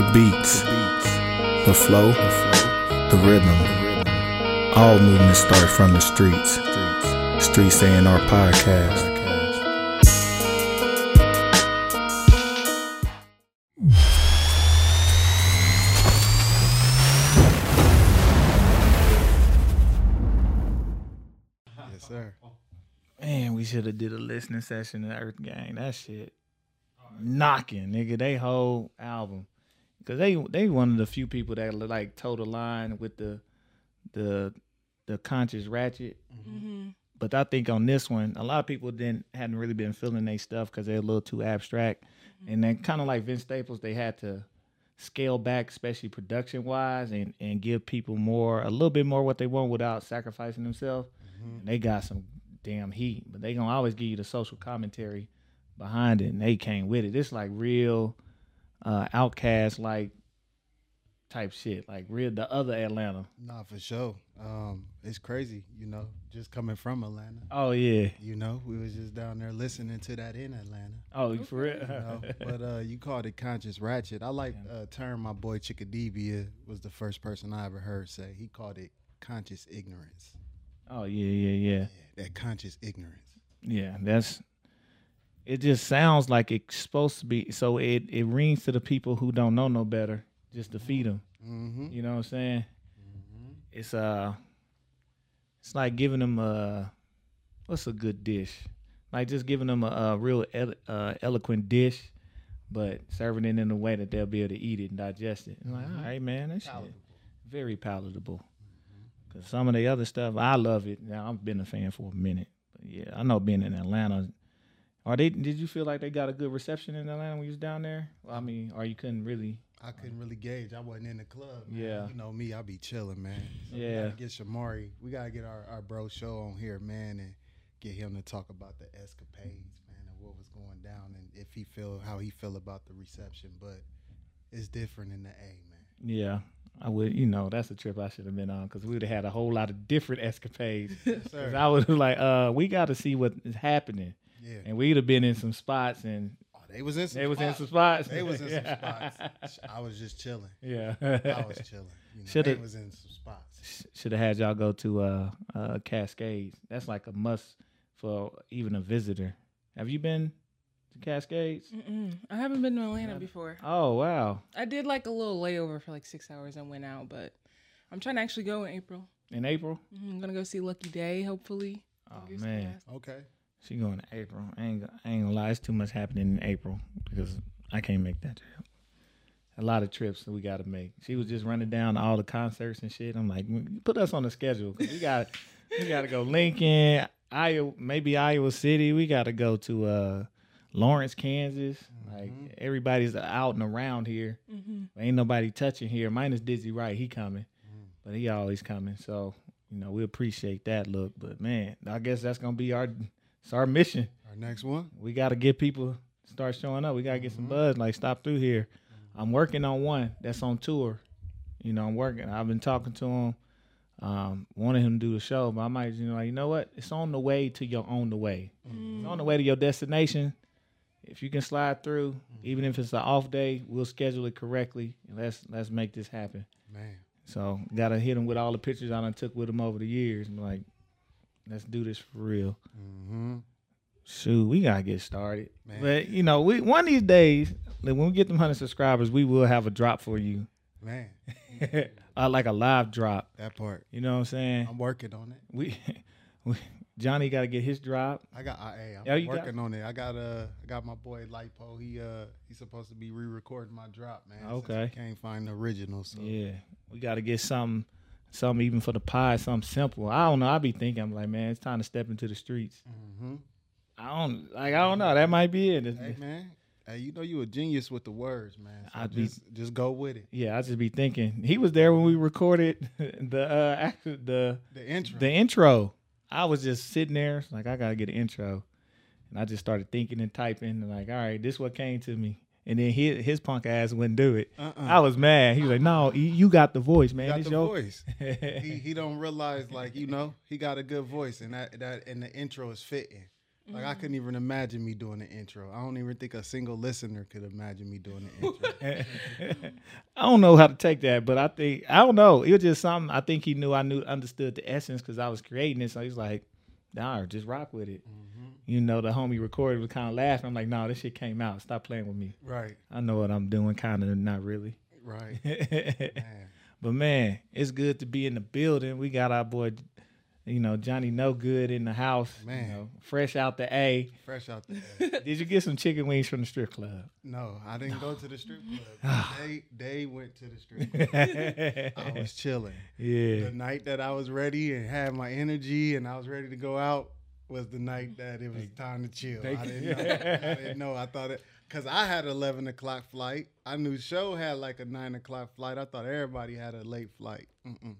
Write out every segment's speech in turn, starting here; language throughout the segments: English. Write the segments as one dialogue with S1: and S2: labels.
S1: The beats, the flow, the rhythm. All movement starts from the streets. Streets A&R podcast.
S2: Yes, sir.
S1: Man, we should have did a listening session at Earth Gang. That shit knocking, nigga. They whole album, cause they they one of the few people that like toe the line with the the the conscious ratchet. Mm-hmm. But I think on this one, a lot of people didn't hadn't really been feeling their stuff because they're a little too abstract, mm-hmm. and then kind of like Vince Staples, they had to scale back, especially production wise, and and give people more a little bit more what they want without sacrificing themselves. Mm-hmm. And they got some damn heat, but they gonna always give you the social commentary behind it, and they came with it. It's like real uh OutKast like type shit, like real the other Atlanta.
S2: Nah, for sure. Um, it's crazy, you know, just coming from Atlanta.
S1: Oh yeah.
S2: You know, we was just down there listening to that in Atlanta.
S1: Oh, for real.
S2: You know? but uh, you called it conscious ratchet. I like a term my boy Chickadivia was the first person I ever heard say. He called it conscious ignorance.
S1: oh yeah, yeah, yeah.
S2: Yeah, that conscious ignorance.
S1: Yeah, that's. It just sounds like it's supposed to be. So it it rings to the people who don't know no better, just to feed them.
S2: Mm-hmm.
S1: You know what I'm saying? It's uh, it's like giving them a what's a good dish? Like just giving them a, a real elo- uh, eloquent dish, but serving it in a way that they'll be able to eat it and digest it. And like, all right, man, that shit very palatable. Cause some of the other stuff, I love it. Now I've been a fan for a minute, but yeah, I know being in Atlanta. Are they? Did you feel like they got a good reception in Atlanta when you was down there? Well, I mean, or you couldn't really?
S2: I couldn't really gauge. I wasn't in the club. Man.
S1: Yeah.
S2: You know me, I be chilling, man. So We
S1: Yeah.
S2: gotta get Shamari. We gotta get our, our bro show on here, man, and get him to talk about the escapades, man, and what was going down and if he feel how he feel about the reception. But it's different in the A, man.
S1: Yeah, I would. You know, that's a trip I should have been on because we would have had a whole lot of different escapades. I was like, uh, we got to see what is happening,
S2: Yeah.
S1: and we'd have been in some spots, and
S2: Oh, they was in some
S1: they was in
S2: spots.
S1: some spots.
S2: They was in some spots. I was just chilling.
S1: Yeah,
S2: I was chilling. You know,
S1: Shoulda-
S2: they was in some spots.
S1: should have had y'all go to uh, uh, Cascades. That's like a must for even a visitor. Have you been to Cascades?
S3: Mm-mm. I haven't been to Atlanta before.
S1: Oh wow!
S3: I did like a little layover for like six hours and went out, but I'm trying to actually go in April.
S1: In April?
S3: Mhm, I'm gonna go see Lucky Daye, hopefully.
S1: Oh man.
S2: Okay.
S1: She going to April. I ain't, I ain't gonna lie, it's too much happening in April because I can't make that trip. A lot of trips that we got to make. She was just running down all the concerts and shit. I'm like, "Mm, put us on the schedule 'cause we got we got to go Lincoln, Iowa, maybe Iowa City. We got to go to uh, Lawrence, Kansas. Like everybody's out and around here.
S3: Mhm.
S1: Ain't nobody touching here. Minus Dizzy Wright, he coming, but he always coming. So you know we appreciate that look. But man, I guess that's gonna be our it's our mission.
S2: Our next one.
S1: We got to get people start showing up. We got to get some mm-hmm. buzz. Like stop through here. Mm-hmm. I'm working on one that's on tour. You know, I'm working. I've been talking to him. Um, wanted him to do the show, but I might, you know, like, you know what? It's on the way to your on the way. It's on the way to your destination. If you can slide through, mm-hmm. even if it's an off day, we'll schedule it correctly. And let's let's make this happen.
S2: Man.
S1: So gotta hit him with all the pictures I done took with him over the years. And like, let's do this for real.
S2: Mm-hmm.
S1: Shoot, we gotta get started.
S2: Man.
S1: But you know, we one of these days, like, when we get them hundred subscribers, we will have a drop for you,
S2: Man.
S1: uh, like a live drop.
S2: That part.
S1: You know what I'm saying?
S2: I'm working on it.
S1: We, we Johnny got to get his drop.
S2: I got I, hey, I'm
S1: Oh, you got-
S2: working on it. I got uh I got my boy Lipo. He uh he's supposed to be re-recording my drop, man.
S1: Okay.
S2: can't find the original. So
S1: Yeah, we got to get something, something even for the pie, something simple. I don't know. I be thinking, I'm like, man, it's time to step into the streets.
S2: hmm
S1: I don't like. I don't know. That might be it.
S2: Hey man. Hey, you know you a genius with the words, man. So
S1: I'd be-
S2: just just go with it.
S1: Yeah, I just be thinking. He was there when we recorded the uh act- the
S2: The intro.
S1: the intro. I was just sitting there, like I gotta get an intro, and I just started thinking and typing, and like, all right, this what came to me. And then his, his punk ass wouldn't do it.
S2: Uh-uh.
S1: I was mad. He was like, "No, you, you got the voice, man.
S2: got
S1: It's
S2: the
S1: your
S2: voice. he he don't realize like you know he got a good voice and that that and the intro is fitting. Like I couldn't even imagine me doing the intro. I don't even think a single listener could imagine me doing the intro.
S1: I don't know how to take that, but I think I don't know. It was just something I think he knew I knew understood the essence because I was creating it. So he's like, "Nah, just rock with it." Mm-hmm. You know, the homie recorded was kind of laughing. I'm like, "No, this shit came out. Stop playing with me.
S2: right,
S1: I know what I'm doing. Kind of, not really."
S2: right.
S1: but
S2: Man.
S1: man, it's good to be in the building. We got our boy, you know, Johnny No Good in the house.
S2: Man.
S1: you know, fresh out the A.
S2: Fresh out the A.
S1: Did you get some chicken wings from the strip club?
S2: No, I didn't go to the strip club. they they went to the strip club. I was chilling.
S1: yeah.
S2: The night that I was ready and had my energy and I was ready to go out was the night that it was time to chill. I didn't know. I didn't know. I thought it because I had an eleven o'clock flight. I knew show had like a nine o'clock flight. I thought everybody had a late flight. Mm-mm.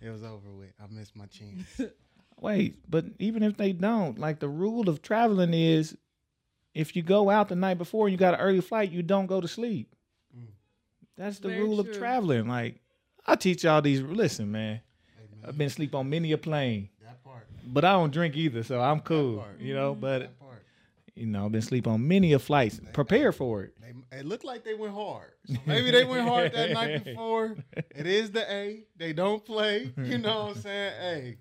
S2: It was over with. I missed my chance.
S1: Wait, but even if they don't, like the rule of traveling is if you go out the night before and you got an early flight, you don't go to sleep.
S2: Mm.
S1: That's the
S3: Very
S1: rule of traveling. Like I teach y'all these listen, man.
S2: Hey, man,
S1: I've been asleep on many a plane.
S2: that part.
S1: But I don't drink either, so I'm cool.
S2: part.
S1: You know, but
S2: That part.
S1: You know, I've been sleep on many a flights. Prepare for it.
S2: They, it looked like they went hard. So maybe they went hard that night before. It is the A. They don't play. You know what I'm saying? Hey,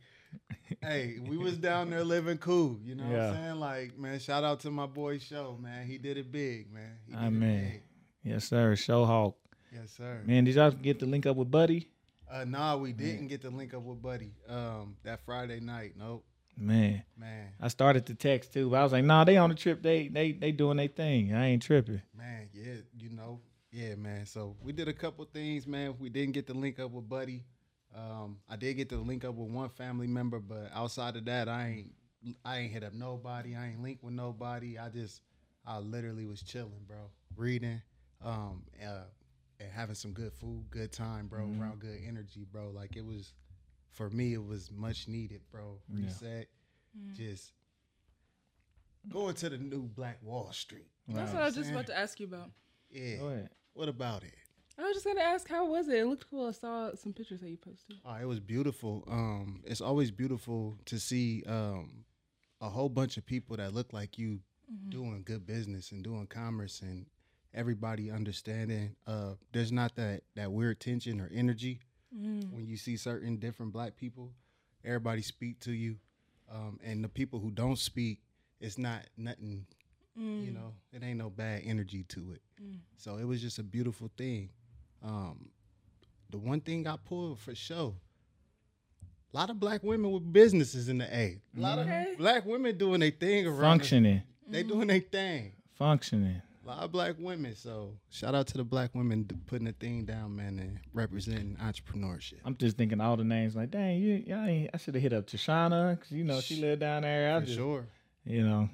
S2: hey, we was down there living cool. You know what I'm saying? Like, man, shout out to my boy Show, man. He did it big, man. He did it big.
S1: Yes, sir. Show Hawk.
S2: Yes, sir.
S1: Man, did y'all get to link up with Buddy?
S2: Uh, nah, we didn't get to link up with Buddy um, that Friday night. Nope,
S1: Man,
S2: man,
S1: I started to text too, but I was like, nah, they on the trip. They they they doing their thing. I ain't tripping.
S2: man, yeah, you know, yeah, man. So we did a couple things, man. We didn't get to link up with Buddy. Um, I did get to link up with one family member, but outside of that, I ain't I ain't hit up nobody. I ain't linked with nobody. I just I literally was chilling, bro, reading, um, uh, and having some good food, good time, bro,
S1: Mhm.
S2: around good energy, bro. Like it was for me, it was much needed, bro.
S1: Yeah.
S2: Reset, just going to the new Black Wall Street.
S3: That's what I was just about to ask you about.
S2: Yeah. What about it?
S3: I was just gonna ask, how was it? It looked cool. I saw some pictures that you posted.
S2: Oh, it was beautiful. Um, it's always beautiful to see um, a whole bunch of people that look like you doing good business and doing commerce and everybody understanding. Uh, there's not that that weird tension or energy
S3: Mm.
S2: when you see certain different black people. Everybody speak to you, um, and the people who don't speak, it's not nothing. You know, it ain't no bad energy to it. So it was just a beautiful thing. Um, the one thing I pulled for sure, a lot of black women with businesses in the A. A lot
S3: Okay.
S2: of black women doing their thing around. the-
S1: Functioning,
S2: They doing their thing.
S1: functioning.
S2: A lot of black women. So shout out to the black women putting the thing down, man, and representing entrepreneurship.
S1: I'm just thinking all the names. Like, dang, you, ain't, I should have hit up Tashana because you know she lived down there. I
S2: For
S1: just,
S2: sure.
S1: you know,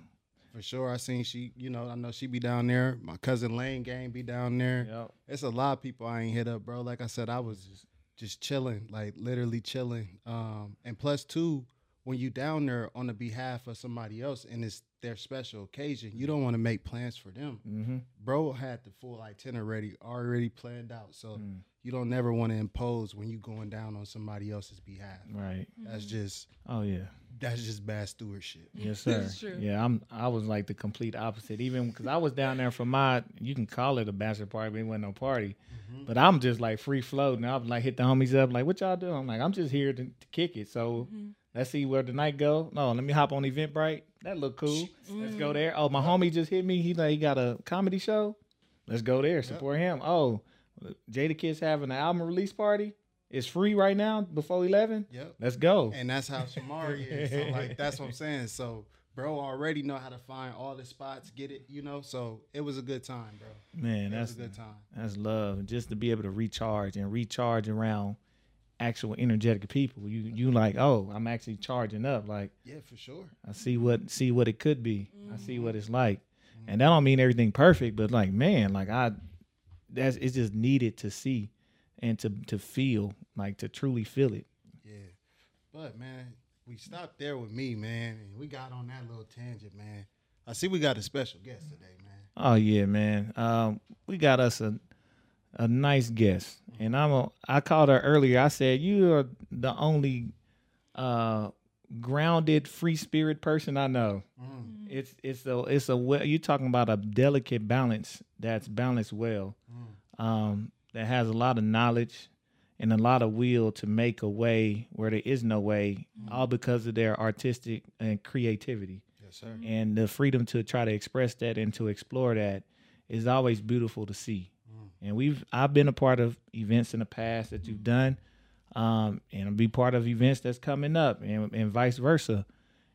S2: For sure. I seen she, you know, I know she be down there. My cousin Lane gang be down there.
S1: yep.
S2: It's a lot of people I ain't hit up, bro. Like I said, I was just, just chilling, like literally chilling. Um, and plus two, when you down there on the behalf of somebody else and it's their special occasion, you don't want to make plans for them.
S1: Mm-hmm.
S2: Bro had the full itinerary already planned out, so
S1: Mm.
S2: you don't never want to impose when you going down on somebody else's behalf.
S1: Right.
S2: That's just
S1: Oh yeah.
S2: that's just bad stewardship.
S1: Yes, sir.
S3: It's true.
S1: Yeah, I'm. I was like the complete opposite. Even because I was down there for my, you can call it a bachelor party, but it wasn't no party.
S2: Mm-hmm.
S1: But I'm just like free floating. I'm like hit the homies up, like, what y'all doing? I'm like, I'm just here to, to kick it. So let's see where the night go. No, let me hop on Eventbrite. That look cool. Let's go there. Oh, my homie just hit me. He like he got a comedy show. Let's go there. Support him. Oh, Jadakiss having an album release party. It's free right now before eleven.
S2: Yep.
S1: Let's go.
S2: And that's how Shamari is. So like that's what I'm saying. So bro already know how to find all the spots, get it, you know. So it was a good time, bro.
S1: Man,
S2: It
S1: that's
S2: a good time.
S1: That's love. Just to be able to recharge and recharge around actual energetic people. You you like, oh, I'm actually charging up. Like
S2: Yeah, for sure.
S1: I see what see what it could be. I see
S2: Mm-hmm.
S1: what it's like. And that don't mean everything perfect, but like, man, like I that's it's just needed to see and to to feel, like to truly feel it.
S2: Yeah. But man, we stopped there with me, man, and we got on that little tangent, man. I see we got a special guest today, man.
S1: Oh yeah, man. Um, we got us a a nice guest, and I'm a, I called her earlier. I said you are the only uh grounded, free spirit person I know.
S2: Mm.
S1: It's it's a it's a well. You're talking about a delicate balance that's balanced well. Um, that has a lot of knowledge and a lot of will to make a way where there is no way, all because of their artistic and creativity
S2: Yes, sir.
S1: and the freedom to try to express that and to explore that is always beautiful to see. And we've I've been a part of events in the past that you've done, um, and I'll be part of events that's coming up, and, and vice versa.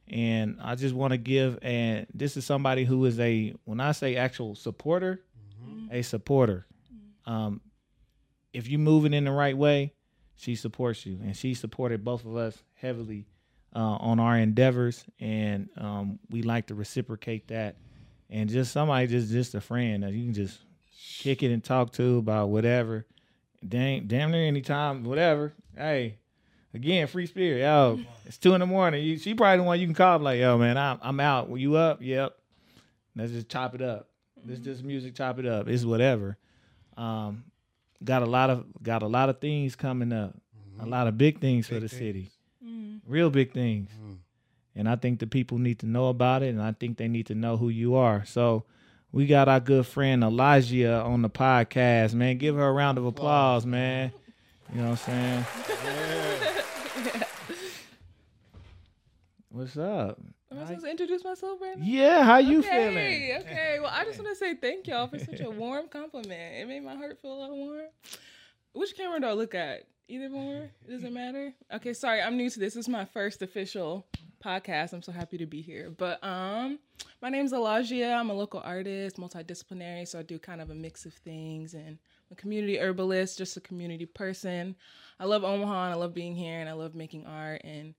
S1: And I just want to give, and this is somebody who is a when I say actual supporter, a supporter. Um, if you moving in the right way, she supports you, and she supported both of us heavily uh, on our endeavors, and um, we like to reciprocate that. And just somebody, just just a friend that you can just kick it and talk to about whatever. Damn, damn near anytime, whatever. Hey, again, free spirit. Yo, it's two in the morning. You, she probably the one you can call. Like, yo, man, I'm I'm out. Were you up? Yep. Let's just chop it up. Let's just music chop it up. It's whatever. Um, got a lot of got a lot of things coming up. A lot of big things for the
S2: things.
S1: city.
S3: Mm.
S1: Real big things.
S2: Mm.
S1: And I think the people need to know about it and I think they need to know who you are. So we got our good friend Alajia on the podcast, man. Give her a round of applause, man. You know what I'm saying? What's up?
S3: Am I supposed to introduce myself right now?
S1: Yeah, how you
S3: okay,
S1: feeling?
S3: Okay, well, I just want to say thank y'all for such a warm compliment. It made my heart feel a little warm. Which camera do I look at? Either more? It doesn't matter. Okay, sorry, I'm new to this. This is my first official podcast. I'm so happy to be here. But um, my name's Alajia. I'm a local artist, multidisciplinary, so I do kind of a mix of things. And I'm a community herbalist, just a community person. I love Omaha and I love being here and I love making art and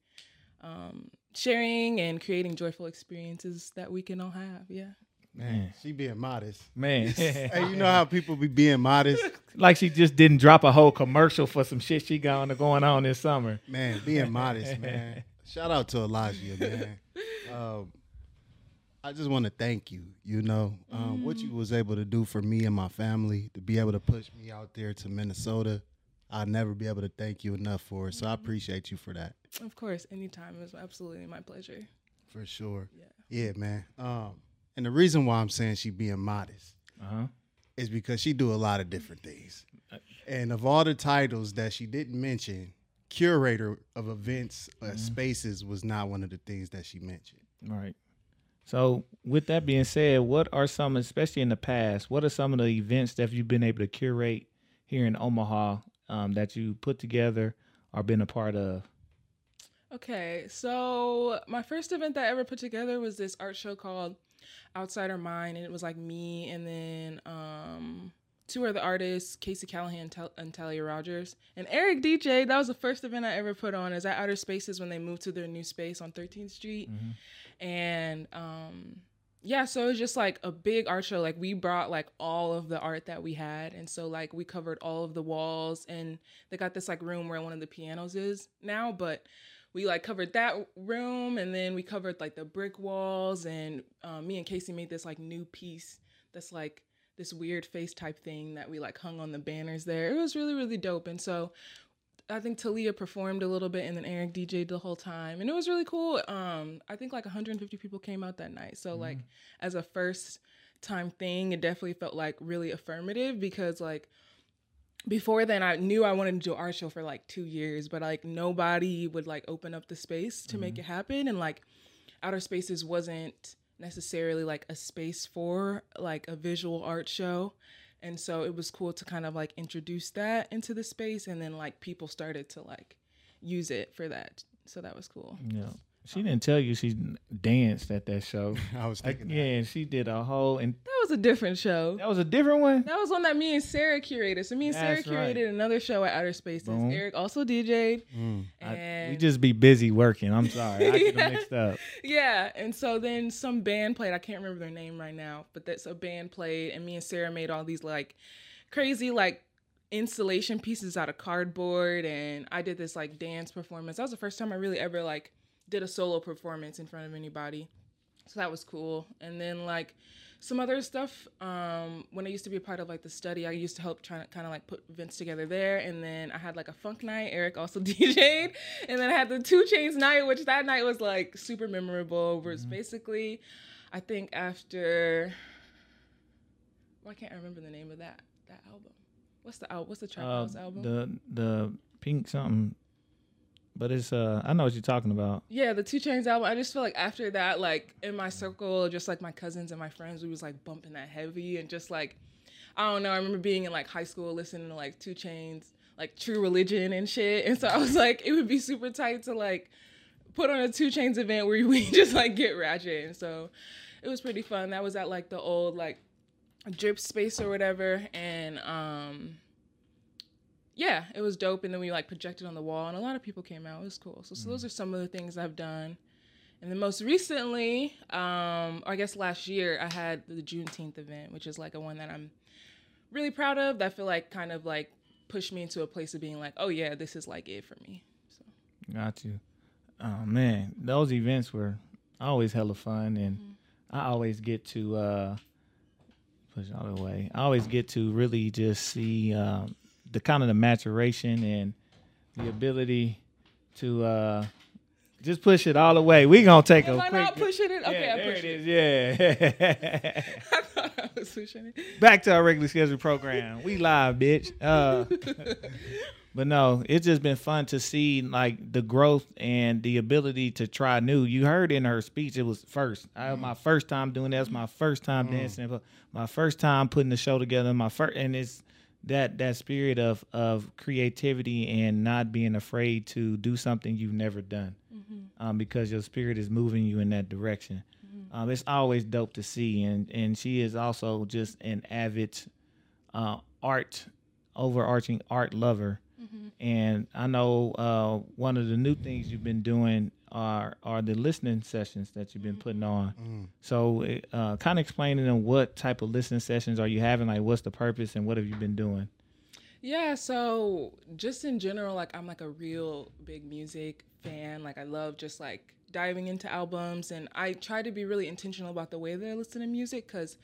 S3: um, sharing and creating joyful experiences that we can all have. Yeah.
S2: Man, she being modest.
S1: Man.
S2: Hey, you know how people be being modest?
S1: like she just didn't drop a whole commercial for some shit she got on going on this summer.
S2: Man, being modest, man. Shout out to Alajia, man. Um, I just want to thank you. You know um, what you was able to do for me and my family to be able to push me out there to Minnesota. I'll never be able to thank you enough for it. So I appreciate you for that,
S3: Of course, anytime. It was absolutely my pleasure.
S2: for sure.
S3: Yeah.
S2: Yeah, man. Um, and the reason why I'm saying she being modest
S1: Uh-huh.
S2: is because she do a lot of different things. And of all the titles that she didn't mention, curator of events, uh, spaces was not one of the things that she mentioned.
S1: Right. So, with that being said, what are some, especially in the past, what are some of the events that you've been able to curate here in Omaha um, that you put together or been a part of?
S3: Okay, so my first event that I ever put together was this art show called Outsider Mind, and it was like me and then um, two other artists, Casey Callahan and, Tal- and Talia Rogers, and Eric DJ. That was the first event I ever put on. Is at Outer Spaces when they moved to their new space on 13th Street, and um, yeah, so it was just like a big art show. Like we brought like all of the art that we had, and so like we covered all of the walls, and they got this like room where one of the pianos is now, but we like covered that room and then we covered like the brick walls and um, me and casey made this like new piece that's like this weird face type thing that we like hung on the banners there. It was really really dope. And so i think talia performed a little bit and then eric dj'd the whole time. And it was really cool. Um i think like 150 people came out that night. So like as a first time thing it definitely felt like really affirmative because like before then I knew I wanted to do art show for like two years, but like nobody would like open up the space to make it happen. And like outer spaces wasn't necessarily like a space for like a visual art show. And so it was cool to kind of like introduce that into the space and then like people started to like use it for that. So that was cool.
S1: Yeah. She didn't tell you she danced at that show.
S2: I was
S1: Like,
S2: thinking
S1: yeah, and she did a whole, and
S3: That was a different show.
S1: that was a different one.
S3: That was one that me and Sarah curated. So me and Sarah
S1: That's right.
S3: curated another show at Outer Spaces.
S1: Boom.
S3: Eric also DJ'd.
S2: Mm.
S1: I- we just be busy working. I'm sorry, I get them mixed up.
S3: Yeah, and so then some band played. I can't remember their name right now, but that's a band played, and me and Sarah made all these like crazy like installation pieces out of cardboard, and I did this like dance performance. That was the first time I really ever like did a solo performance in front of anybody, so that was cool. And then like some other stuff. Um, when I used to be a part of like the study, I used to help try to kind of like put events together there. And then I had like a funk night. Eric also DJ'd, and then I had the 2 Chainz night, which that night was like super memorable. Where it's basically, I think after, can't I remember the name of that that album? What's the album? What's the Trap
S1: Uh,
S3: House album?
S1: the the pink something, but it's uh I know what you're talking about.
S3: Yeah, the 2 Chainz album. I just feel like after that, like in my circle, just like my cousins and my friends, we was like bumping that heavy and just like, I don't know. I remember being in like high school listening to like 2 Chainz, like True Religion and shit. And so I was like, it would be super tight to like put on a 2 Chainz event where we just like get ratchet. And so it was pretty fun. That was at like the old like drip space or whatever. And um yeah, it was dope. And then we like projected on the wall, and a lot of people came out. It was cool. So, so those are some of the things I've done. And then most recently, um, or I guess last year, I had the Juneteenth event, which is like a one that I'm really proud of. That I feel like kind of like pushed me into a place of being like, oh yeah, this is like it for me. So
S1: Got you. Oh man, those events were always hella fun, and I always get to uh, push it all the way. I always get to really just see um, the kind of the maturation and the ability to uh, just push it all the way. We gonna take a.
S3: am
S1: a
S3: I
S1: quick.
S3: not pushing it? Okay,
S1: yeah,
S3: I
S1: there
S3: pushed
S1: it
S3: it.
S1: is. Yeah.
S3: I thought I was pushing it.
S1: Back to our regularly scheduled program. We live, bitch. Uh, but no, it's just been fun to see like the growth and the ability to try new. You heard in her speech, it was first. I, my first time doing that. It's my first time dancing. but My first time putting the show together. My first, and it's that that spirit of of creativity and not being afraid to do something you've never done, um, because your spirit is moving you in that direction. Um, it's always dope to see, and and she is also just an avid uh, art, overarching art lover. And I know uh, one of the new things you've been doing are are the listening sessions that you've been mm. putting on. Mm. So, eh, uh, kind of explaining them what type of listening sessions are you having? Like, what's the purpose, and what have you been doing?
S3: Yeah, so just in general, like I'm like a real big music fan. Like I love just like diving into albums, and I try to be really intentional about the way that I listen to music because,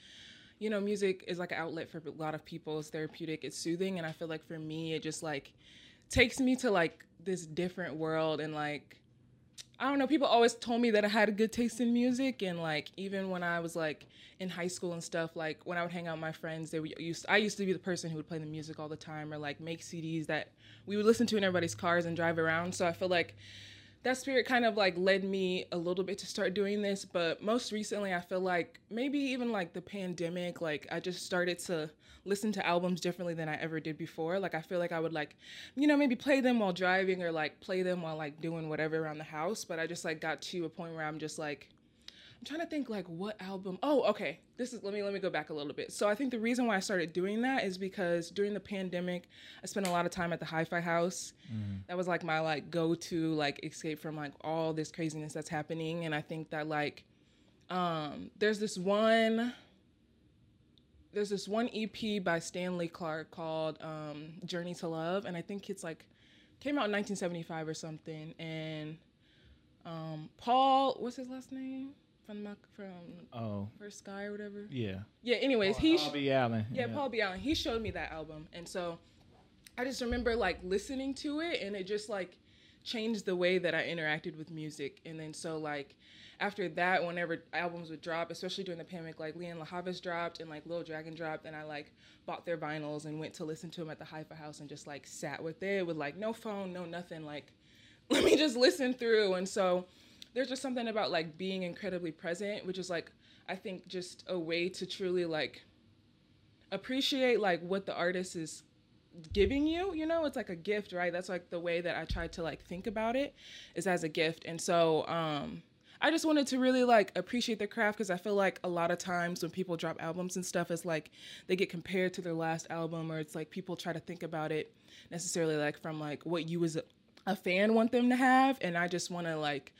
S3: you know, music is like an outlet for a lot of people. It's therapeutic, it's soothing, and I feel like for me, it just like takes me to like this different world and like I don't know. People always told me that I had a good taste in music, and like even when I was like in high school and stuff, like when I would hang out with my friends, they would used. I used to be the person who would play the music all the time, or like make CDs that we would listen to in everybody's cars and drive around. So I feel like that spirit kind of like led me a little bit to start doing this. But most recently, I feel like maybe even like the pandemic, like I just started to listen to albums differently than I ever did before. Like I feel like I would like, you know, maybe play them while driving or like play them while like doing whatever around the house. But I just like got to a point where I'm just like, I'm trying to think like what album. Oh, okay. This is let me let me go back a little bit. So I think the reason why I started doing that is because during the pandemic, I spent a lot of time at the Hi-Fi House. That was like my like go-to like escape from like all this craziness that's happening. And I think that like um there's this one there's this one EP by Stanley Clarke called um, Journey to Love, and I think it's like came out in 1975 or something. And um, Paul, what's his last name from my, from
S1: Oh,
S3: First Sky or whatever?
S1: yeah.
S3: Yeah. Anyways, he
S1: Paul B. Allen.
S3: yeah, Paul B. Allen. He showed me that album, and so I just remember like listening to it, and it just like changed the way that I interacted with music. And then so like after that, whenever albums would drop, especially during the pandemic, like Lianne La Havas dropped and like Little Dragon dropped, and I like bought their vinyls and went to listen to them at the Hi-Fi House and just like sat with it with like no phone, no nothing, like let me just listen through. And so there's just something about like being incredibly present, which is like I think just a way to truly like appreciate like what the artist is giving you you know? It's like a gift right? That's like the way that i try to like think about it is as a gift. And so um i just wanted to really like appreciate the craft because i feel like a lot of times when people drop albums and stuff it's like they get compared to their last album or it's like people try to think about it necessarily like from like what you as a, a fan want them to have. And i just want to like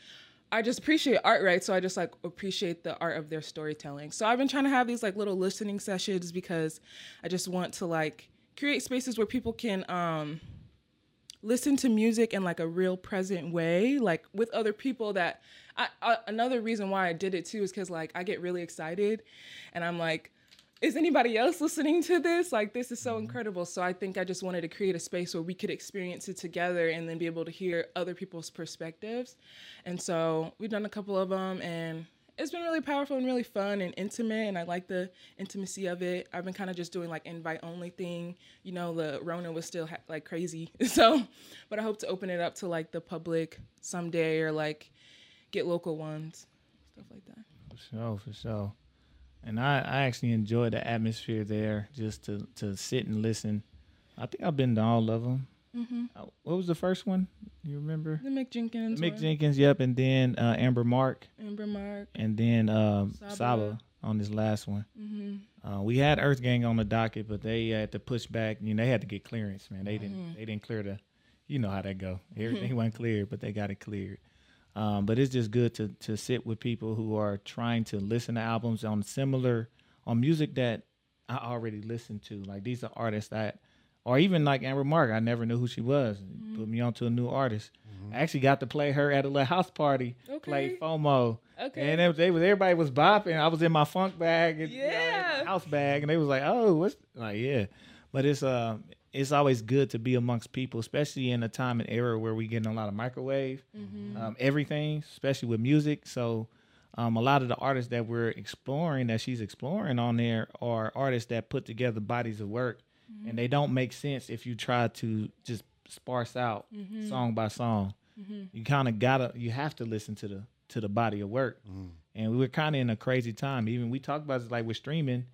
S3: I just appreciate art, right? So I just like appreciate the art of their storytelling. So I've been trying to have these like little listening sessions because I just want to like create spaces where people can um listen to music in like a real present way, like with other people that I, I, another reason why I did it too is because like I get really excited, and I'm like, is anybody else listening to this? Like this is so
S2: Mm-hmm.
S3: incredible. So I think I just wanted to create a space where we could experience it together and then be able to hear other people's perspectives. And so we've done a couple of them, and it's been really powerful and really fun and intimate. And I like the intimacy of it. I've been kind of just doing like invite only thing. You know, the Rona was still ha- like crazy. So, but I hope to open it up to like the public someday or like get local ones, stuff like that.
S1: For sure, for sure. And I, I actually enjoy the atmosphere there, just to to sit and listen. I think I've been to all of them.
S3: Mm-hmm.
S1: What was the first one? You remember?
S3: The Mick Jenkins,
S1: Mick
S3: one,
S1: Jenkins, yep, and then uh, Amber Mark,
S3: Amber Mark.
S1: and then um,
S3: Saba.
S1: Saba on this last one.
S3: Mm-hmm.
S1: Uh, we had Earth Gang on the docket, but they had to push back. You know, they had to get clearance, man. They didn't. They didn't clear the. You know how that go. Everything wasn't cleared, but they got it cleared. Um, but it's just good to to sit with people who are trying to listen to albums on similar on music that I already listened to. Like these are artists that, or even like Amber Mark, I never knew who she was. Put me onto a new artist. I actually got to play her at a little house party. Play
S3: Okay.
S1: FOMO.
S3: Okay.
S1: And they, they was everybody was bopping. I was in my funk bag, and, you know,
S3: Yeah.
S1: house bag, and they was like, "Oh, what's like?" Yeah, but it's uh, it's always good to be amongst people, especially in a time and era where we're getting a lot of microwave,
S3: Mm-hmm.
S1: um, everything, especially with music. So, um, a lot of the artists that we're exploring, that she's exploring on there, are artists that put together bodies of work,
S3: Mm-hmm.
S1: and they don't make sense if you try to just sparse out
S3: Mm-hmm.
S1: song by song. You kind of gotta, you have to listen to the to the body of work and we were kind of in a crazy time. Even we talked about it like with streaming,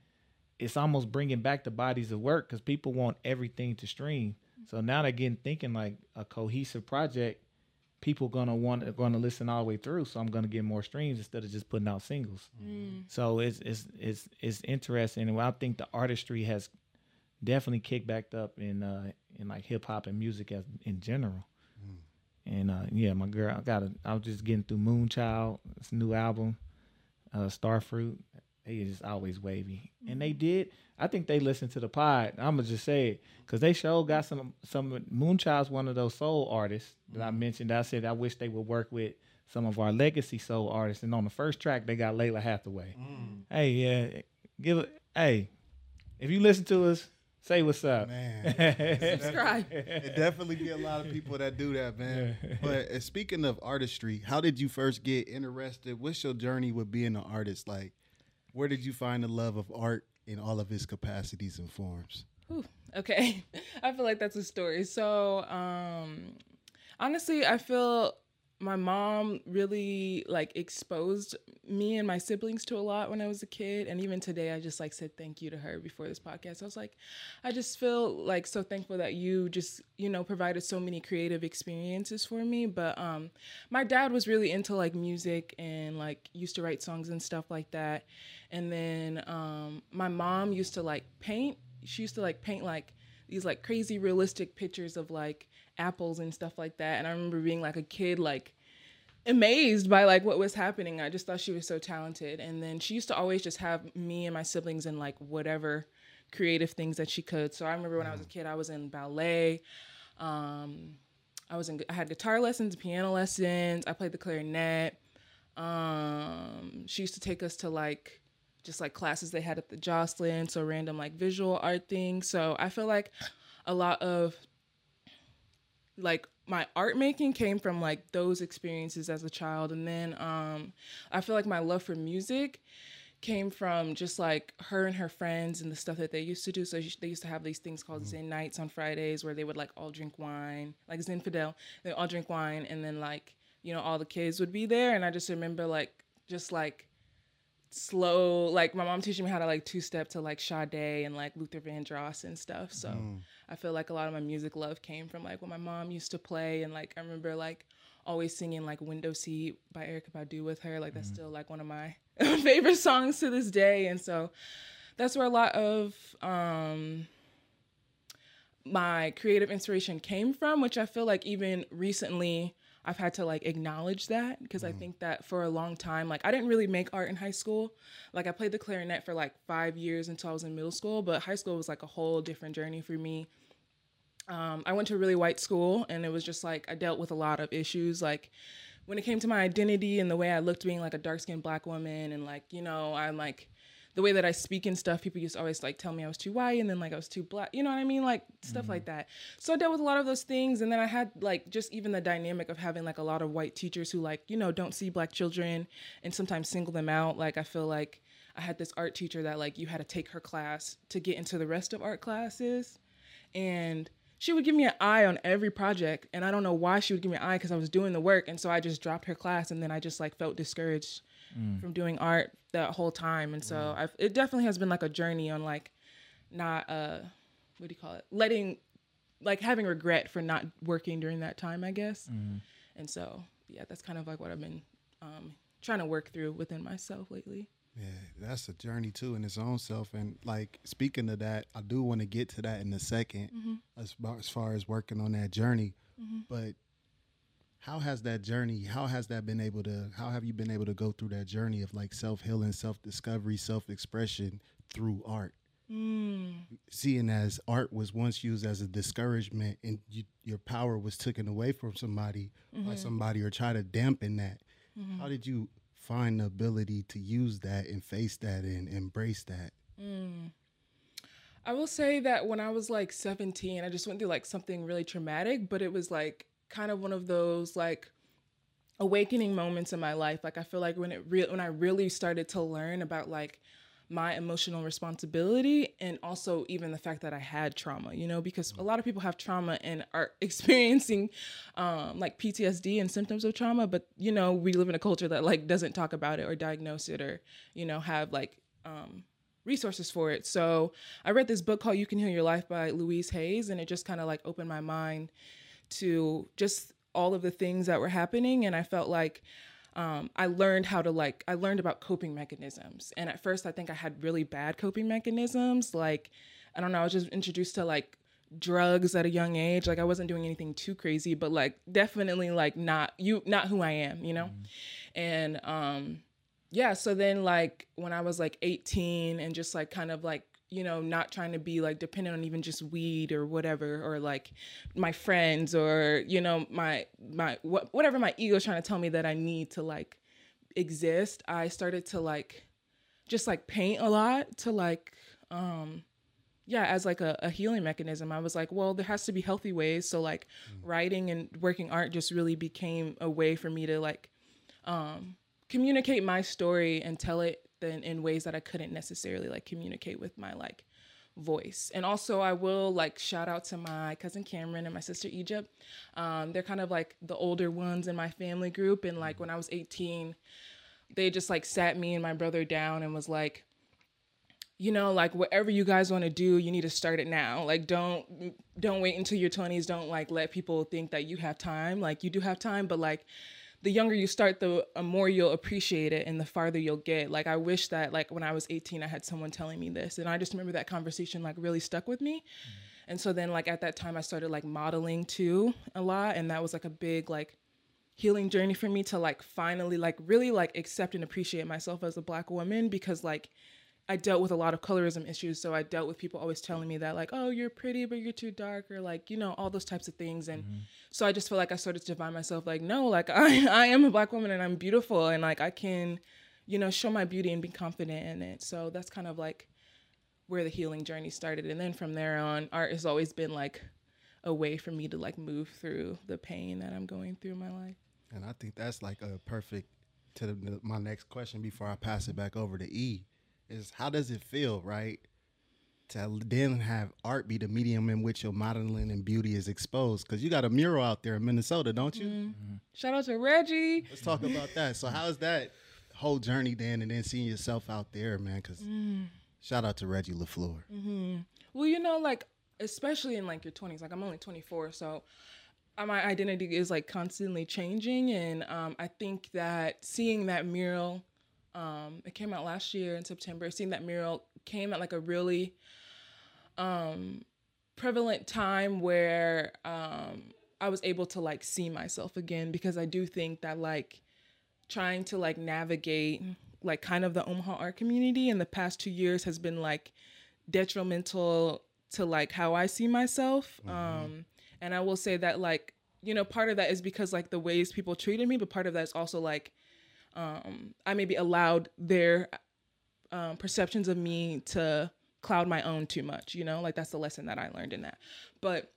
S1: it's almost bringing back the bodies of work because people want everything to stream. So now they're getting thinking like a cohesive project. People gonna want gonna listen all the way through. So I'm gonna get more streams instead of just putting out singles.
S3: Mm.
S1: So it's it's it's it's interesting, and I think the artistry has definitely kicked back up in uh in like hip hop and music as in general. And uh yeah, my girl, I got to I was just getting through Moonchild, this new album, uh Starfruit. They is just always wavy, and they mm-hmm. did. I think they listened to the pod. I'm gonna just say it because they show got some some Moonchild's one of those soul artists that I mm-hmm. mentioned. I said I wish they would work with some of our legacy soul artists. And on the first track, they got Lalah Hathaway. Mm. Hey, yeah, give it. Hey, if you listen to us, say what's up.
S2: Man,
S3: Subscribe.
S2: it definitely be a lot of people that do that, man. But uh, speaking of artistry, how did you first get interested? What's your journey with being an artist? Like, where did you find the love of art in all of its capacities and forms?
S3: Whew, okay. I feel like that's a story. So, um, honestly, I feel my mom really like exposed me and my siblings to a lot when I was a kid. And even today, I just like said thank you to her before this podcast. I was like, I just feel like so thankful that you just, you know, provided so many creative experiences for me. But um, my dad was really into like music and like used to write songs and stuff like that. And then um, my mom used to like paint. She used to like paint like these like crazy realistic pictures of like apples and stuff like that. And I remember being like a kid, like amazed by like what was happening. I just thought she was so talented. And then she used to always just have me and my siblings in like whatever creative things that she could. So I remember when I was a kid, I was in ballet. Um, I was in I had guitar lessons, piano lessons. I played the clarinet. Um, she used to take us to like just like classes they had at the Joslyn, so random like visual art things. So I feel like a lot of like my art making came from like those experiences as a child and then um I feel like my love for music came from just like her and her friends and the stuff that they used to do. So they used to have these things called Zen nights on Fridays where they would like all drink wine, like Zenfidel. They all drink wine and then like, you know, all the kids would be there. And I just remember like, just like slow, like my mom teaching me how to like two step to like Sade and like Luther Vandross and stuff. So I feel like a lot of my music love came from like when my mom used to play and like I remember like always singing like Window Seat by Erykah Badu with her. Like that's still like one of my favorite songs to this day. And so that's where a lot of um my creative inspiration came from, which I feel like even recently I've had to like acknowledge that because I think that for a long time, like I didn't really make art in high school. Like I played the clarinet for like five years until I was in middle school, but high school was like a whole different journey for me. Um, I went to a really white school and it was just like I dealt with a lot of issues like when it came to my identity and the way I looked being like a dark skinned black woman and like, you know, I'm like the way that I speak and stuff, people used to always like tell me I was too white and then like I was too black, you know what I mean? Like stuff mm-hmm. like that. So I dealt with a lot of those things. And then I had like just even the dynamic of having like a lot of white teachers who like, you know, don't see black children and sometimes single them out. Like I feel like I had this art teacher that like you had to take her class to get into the rest of art classes. And she would give me an eye on every project. And I don't know why she would give me an eye because I was doing the work. And so I just dropped her class and then I just like felt discouraged from doing art that whole time. And so I've, it definitely has been like a journey on like not, uh, what do you call it? Letting, like having regret for not working during that time, I guess. And so, yeah, that's kind of like what I've been um, trying to work through within myself lately.
S2: Yeah, that's a journey too in its own self. And like speaking of that, I do want to get to that in a 2nd as, far, as far as working on that journey. But how has that journey? How has that been able to? How have you been able to go through that journey of like self healing, self discovery, self expression through art? Hmm. Seeing as art was once used as a discouragement, and you, your power was taken away from somebody by mm-hmm. somebody, or try to dampen that. Mm-hmm. How did you find the ability to use that and face that and embrace that? Hmm.
S3: I will say that when I was like 17, I just went through like something really traumatic, but it was like kind of one of those like awakening moments in my life. Like I feel like when it real when I really started to learn about like my emotional responsibility and also even the fact that I had trauma, you know, because a lot of people have trauma and are experiencing um, like PTSD and symptoms of trauma, but you know, we live in a culture that like doesn't talk about it or diagnose it or, you know, have like um, resources for it. So I read this book called You Can Heal Your Life by Louise Hayes, and it just kind of like opened my mind to just all of the things that were happening. And I felt like um, I learned how to like, I learned about coping mechanisms. And at first, I think I had really bad coping mechanisms. Like, I don't know, I was just introduced to like drugs at a young age. Like, I wasn't doing anything too crazy, but like, definitely like not you, not who I am, you know? And, um, yeah so then like when i was like 18 and just like kind of like you know not trying to be like dependent on even just weed or whatever or like my friends or you know my my wh- whatever my ego's trying to tell me that i need to like exist i started to like just like paint a lot to like um yeah as like a, a healing mechanism. I was like well there has to be healthy ways. So like writing and working art just really became a way for me to like um communicate my story and tell it in ways that I couldn't necessarily like communicate with my like voice. And also I will like shout out to my cousin Cameron and my sister Egypt. Um, they're kind of like the older ones in my family group. And like when I was 18, they just like sat me and my brother down and was like, you know like whatever you guys want to do you need to start it now like don't don't wait until your 20s don't like let people think that you have time like you do have time but like the younger you start the uh, more you'll appreciate it and the farther you'll get. Like i wish that like when i was 18 i had someone telling me this and i just remember that conversation like really stuck with me. And so then like at that time i started like modeling too a lot and that was like a big like healing journey for me to like finally like really like accept and appreciate myself as a black woman because like I dealt with a lot of colorism issues, so I dealt with people always telling me that like, "Oh, you're pretty, but you're too dark," or like, you know, all those types of things. And mm-hmm. so I just feel like I started to define myself like, no, like I I am a black woman and I'm beautiful and like I can, you know, show my beauty and be confident in it. So that's kind of like where the healing journey started. And then from there on, art has always been like a way for me to like move through the pain that I'm going through in my life.
S2: And I think that's like a perfect to the, my next question before I pass it back over to E is how does it feel, right? To then have art be the medium in which your modeling and beauty is exposed. Because you got a mural out there in Minnesota, don't you? Mm-hmm. Mm-hmm.
S3: Shout out to Reggie.
S2: Let's talk about that. So, how is that whole journey then, and then seeing yourself out there, man? Because mm. shout out to Reggie LeFlore. Mm-hmm.
S3: Well, you know, like especially in like your 20s, like I'm only 24, so my identity is like constantly changing, and um, I think that seeing that mural, um, it came out last year in September. Seeing that mural came at like a really um, prevalent time where um, I was able to like see myself again because I do think that like trying to like navigate like kind of the Omaha art community in the past two years has been like detrimental to like how I see myself. Um, and I will say that like you know, part of that is because like the ways people treated me, but part of that is also like um, I maybe allowed their um, perceptions of me to cloud my own too much. You know, like that's the lesson that I learned in that. But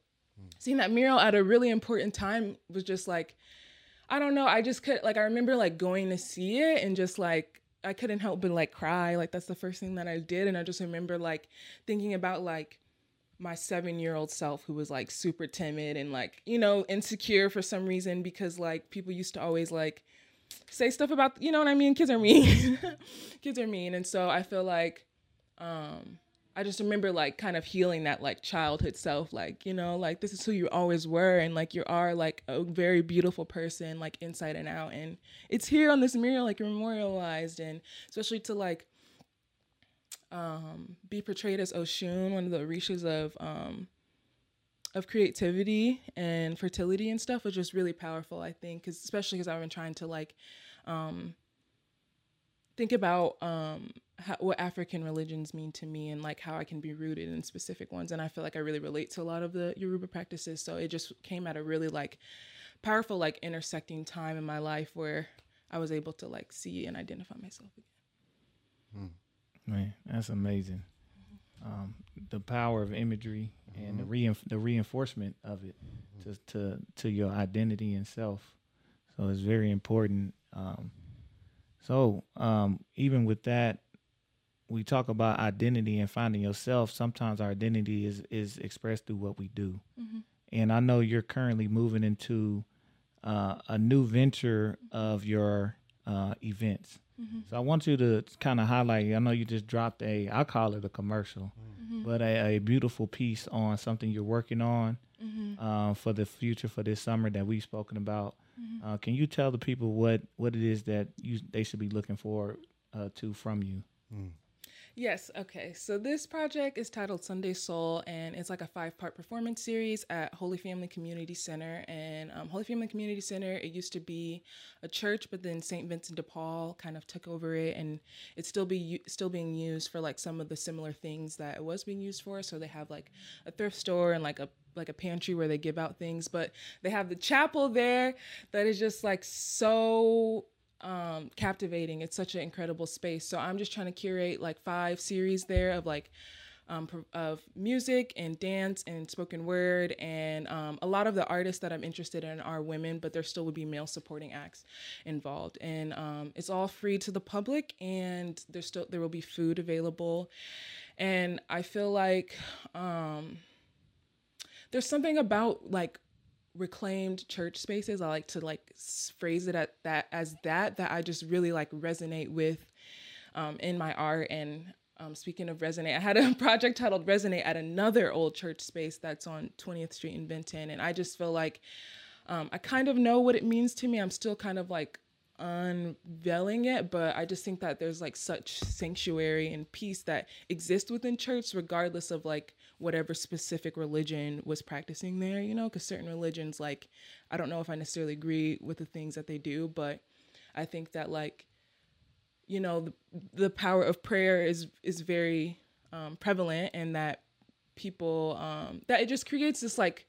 S3: seeing that mural at a really important time was just like, I don't know. I just could like I remember like going to see it and just like I couldn't help but like cry. Like that's the first thing that I did, and I just remember like thinking about like my seven year old self who was like super timid and like you know insecure for some reason because like people used to always like say stuff about you know what I mean. Kids are mean. Kids are mean, and so I feel like um I just remember like kind of healing that like childhood self, like, you know, like this is who you always were. And like you are like a very beautiful person, like inside and out. And it's here on this mural, like memorialized. And especially to like um, be portrayed as Oshun, one of the Orishas of um, of creativity and fertility and stuff was just really powerful, I think, cause, especially because I've been trying to like um, think about um, how, what African religions mean to me and like how I can be rooted in specific ones. And I feel like I really relate to a lot of the Yoruba practices. So it just came at a really like powerful, like intersecting time in my life where I was able to like see and identify myself again.
S1: Man, that's amazing. Um, the power of imagery and the rein- the reinforcement of it to, to to your identity and self. So it's very important. Um, so um, even with that, we talk about identity and finding yourself. Sometimes our identity is is expressed through what we do. And I know you're currently moving into uh, a new venture of your uh, events. So I want you to kind of highlight. I know you just dropped a, I call it a commercial, but a, a beautiful piece on something you're working on uh, for the future for this summer that we've spoken about. Uh, can you tell the people what what it is that you they should be looking for uh, to from you?
S3: Yes. Okay. So this project is titled Sunday Soul, and it's like a five-part performance series at Holy Family Community Center. And um, Holy Family Community Center, it used to be a church, but then Saint Vincent de Paul kind of took over it, and it's still be still being used for like some of the similar things that it was being used for. So they have like a thrift store and like a like a pantry where they give out things, but they have the chapel there that is just like so um captivating. It's such an incredible space. So i'm just trying to curate like five series there of like um, of music and dance and spoken word. And um, a lot of the artists that i'm interested in are women but there still would be male supporting acts involved. And um, it's all free to the public and there's still there will be food available. And i feel like um, there's something about like reclaimed church spaces. I like to like phrase it at that as that that i just really like resonate with um, in my art. And um, speaking of resonate i had a project titled resonate at another old church space that's on 20th street in Benson. And i just feel like um, i kind of know what it means to me. I'm still kind of like unveiling it but i just think that there's like such sanctuary and peace that exists within church regardless of like whatever specific religion was practicing there you know because certain religions like i don't know if i necessarily agree with the things that they do but i think that like you know the, the power of prayer is is very um, prevalent and that people um, that it just creates this like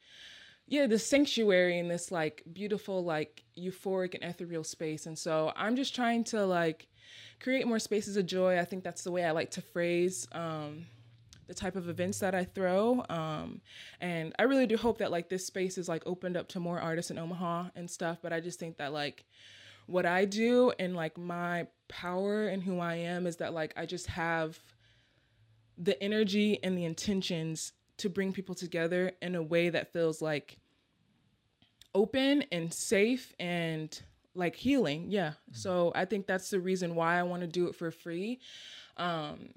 S3: yeah this sanctuary and this like beautiful like euphoric and ethereal space. And so i'm just trying to like create more spaces of joy. I think that's the way i like to phrase um, the type of events that i throw um, and i really do hope that like this space is like opened up to more artists in omaha and stuff but i just think that like what i do and like my power and who i am is that like i just have the energy and the intentions to bring people together in a way that feels like open and safe and like healing yeah. So i think that's the reason why i want to do it for free um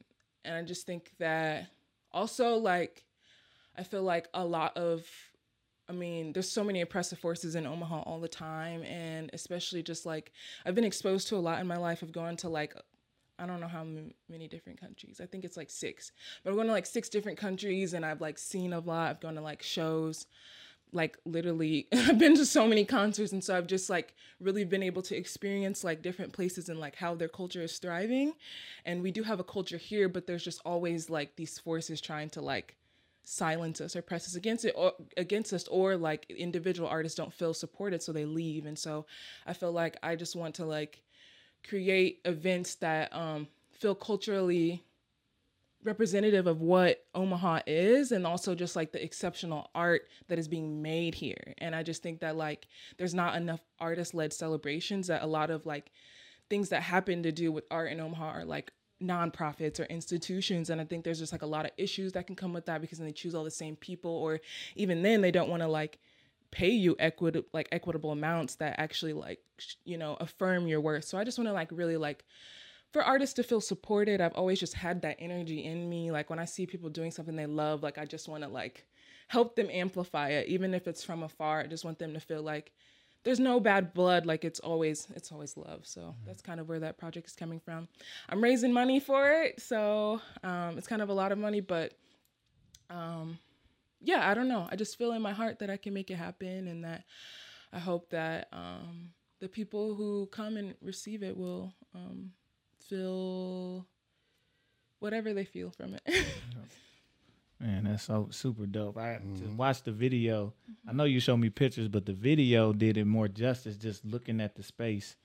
S3: and i just think that also like i feel like a lot of I mean, there's so many oppressive forces in Omaha all the time, and especially just like I've been exposed to a lot in my life I've gone to like I don't know how many different countries. I think it's like six. But I'm going to like six different countries and I've like seen a lot. I've gone to like shows. Like literally I've been to so many concerts and so I've just like really been able to experience like different places and like how their culture is thriving. And we do have a culture here, but there's just always like these forces trying to like silence us or press us against it or against us or like individual artists don't feel supported so they leave and so i feel like i just want to like create events that um feel culturally representative of what Omaha is and also just like the exceptional art that is being made here. And I just think that like there's not enough artist led celebrations that a lot of like things that happen to do with art in Omaha are like nonprofits or institutions and i think there's just like a lot of issues that can come with that because then they choose all the same people or even then they don't want to like pay you equitable like equitable amounts that actually like you know affirm your worth so i just want to like really like for artists to feel supported i've always just had that energy in me. Like when i see people doing something they love like i just want to like help them amplify it even if it's from afar. I just want them to feel like there's no bad blood like it's always it's always love. So mm-hmm. that's kind of where that project is coming from. I'm raising money for it so um, it's kind of a lot of money but um, yeah i don't know. I just feel in my heart that i can make it happen and that i hope that um, the people who come and receive it will um, feel whatever they feel from it.
S1: Man, that's so super dope. I mm. just watched the video. Mm-hmm. I know you showed me pictures, but the video did it more justice just looking at the space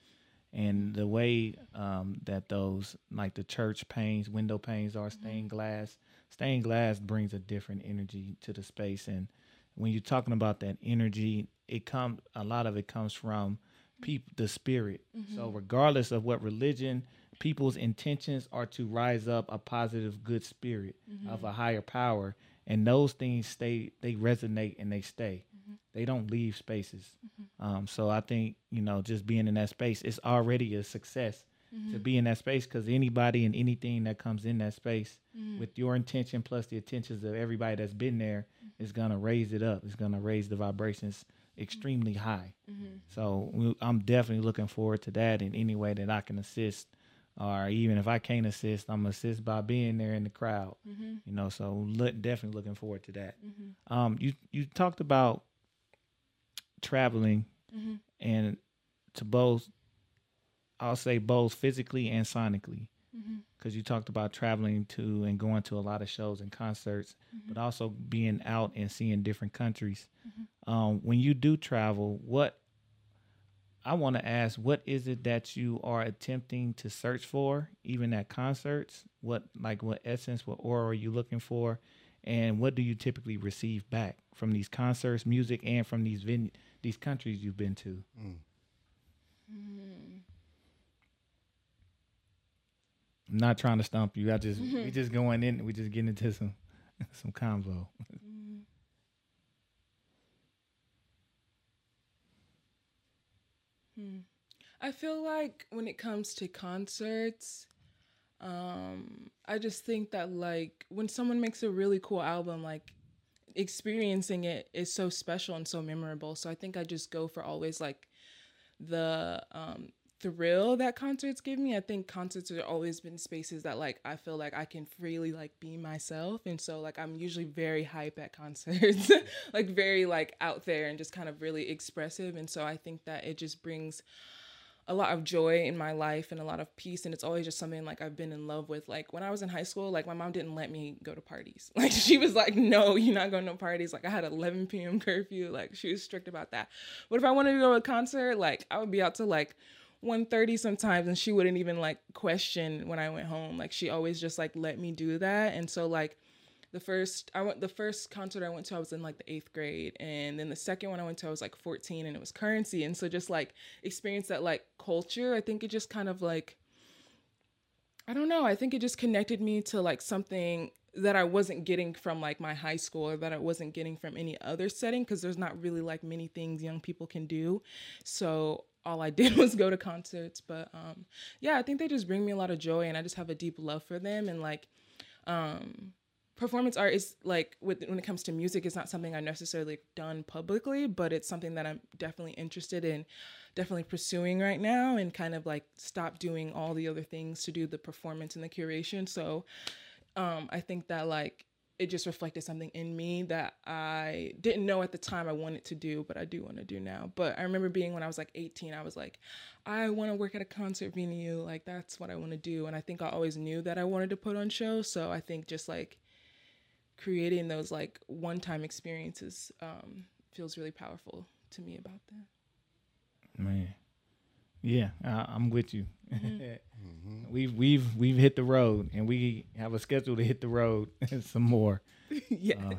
S1: and the way um, that those like the church panes, window panes are mm-hmm. stained glass. Stained glass brings a different energy to the space, and when you're talking about that energy, it comes a lot of it comes from people, the spirit. Mm-hmm. So regardless of what religion people's intentions are to rise up a positive good spirit mm-hmm. of a higher power and those things stay they resonate and they stay mm-hmm. they don't leave spaces mm-hmm. um, so i think you know just being in that space it's already a success to mm-hmm. be in that space because anybody and anything that comes in that space mm-hmm. with your intention plus the intentions of everybody that's been there mm-hmm. is going to raise it up it's going to raise the vibrations extremely high so i'm definitely looking forward to that in any way that i can assist or even if I can't assist, I'm assist by being there in the crowd. Mm-hmm. You know, so look, definitely looking forward to that. Mm-hmm. Um, you you talked about traveling mm-hmm. and to both, I'll say both physically and sonically, because mm-hmm. you talked about traveling to and going to a lot of shows and concerts, mm-hmm. but also being out and seeing different countries. Mm-hmm. Um, when you do travel, what I want to ask, what is it that you are attempting to search for, even at concerts? What like what essence, what aura are you looking for, and what do you typically receive back from these concerts, music, and from these ven- these countries you've been to? Mm. Mm. I'm not trying to stump you. I just we just going in. We just getting into some some convo.
S3: Hmm. I feel like when it comes to concerts, um, I just think that like when someone makes a really cool album, like experiencing it is so special and so memorable. So I think I just go for always like the um thrill that concerts give me. I think concerts have always been spaces that like I feel like I can freely like be myself. And so like I'm usually very hype at concerts. like very like out there and just kind of really expressive. And so I think that it just brings a lot of joy in my life and a lot of peace and it's always just something like I've been in love with like when I was in high school like my mom didn't let me go to parties like she was like no you're not going to parties like I had 11 p.m. curfew like she was strict about that but if I wanted to go to a concert like I would be out to like 1.30 sometimes and she wouldn't even like question when I went home. Like she always just like let me do that. And so like the first I went the first concert I went to I was in like the eighth grade. And then the second one I went to I was like 14 and it was Curren$y. And so just like experience that like culture. I think it just kind of like I don't know. I think it just connected me to like something that I wasn't getting from like my high school or that I wasn't getting from any other setting because there's not really like many things young people can do. So all I did was go to concerts. But um, yeah, I think they just bring me a lot of joy, and I just have a deep love for them. And like, um, performance art is like with, when it comes to music, it's not something I necessarily done publicly, but it's something that I'm definitely interested in, definitely pursuing right now, and kind of like stop doing all the other things to do the performance and the curation. So um, I think that like it just reflected something in me that I didn't know at the time I wanted to do, but I do want to do now. But I remember being when I was like 18, I was like, I want to work at a concert venue. Like, that's what I want to do. And I think I always knew that I wanted to put on shows. So I think just like creating those like one-time experiences um, feels really powerful to me about that.
S1: Man, yeah, I, I'm with you.
S2: Mm-hmm.
S1: we've we've we've hit the road, and we have a schedule to hit the road some more.
S3: yes.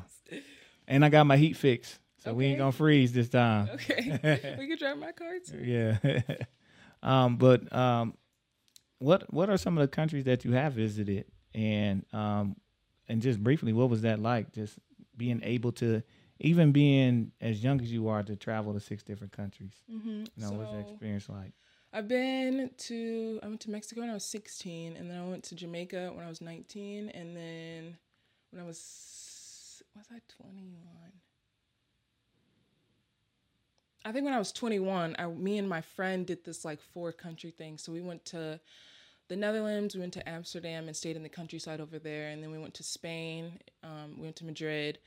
S1: And I got my heat fixed, so we ain't gonna freeze this time.
S3: okay. we can drive my car too.
S1: yeah. um, but um, what what are some of the countries that you have visited, and um, and just briefly, what was that like? Just being able to, even being as young as you are, to travel to six different countries.
S3: Mm-hmm.
S1: You know, what's that experience like?
S3: I've been to I went to Mexico when I was 16 and then I went to Jamaica when I was 19 and then when I was was I 21? I think when I was 21, I me and my friend did this like four country thing. So we went to the Netherlands, we went to Amsterdam and stayed in the countryside over there and then we went to Spain, um, we went to Madrid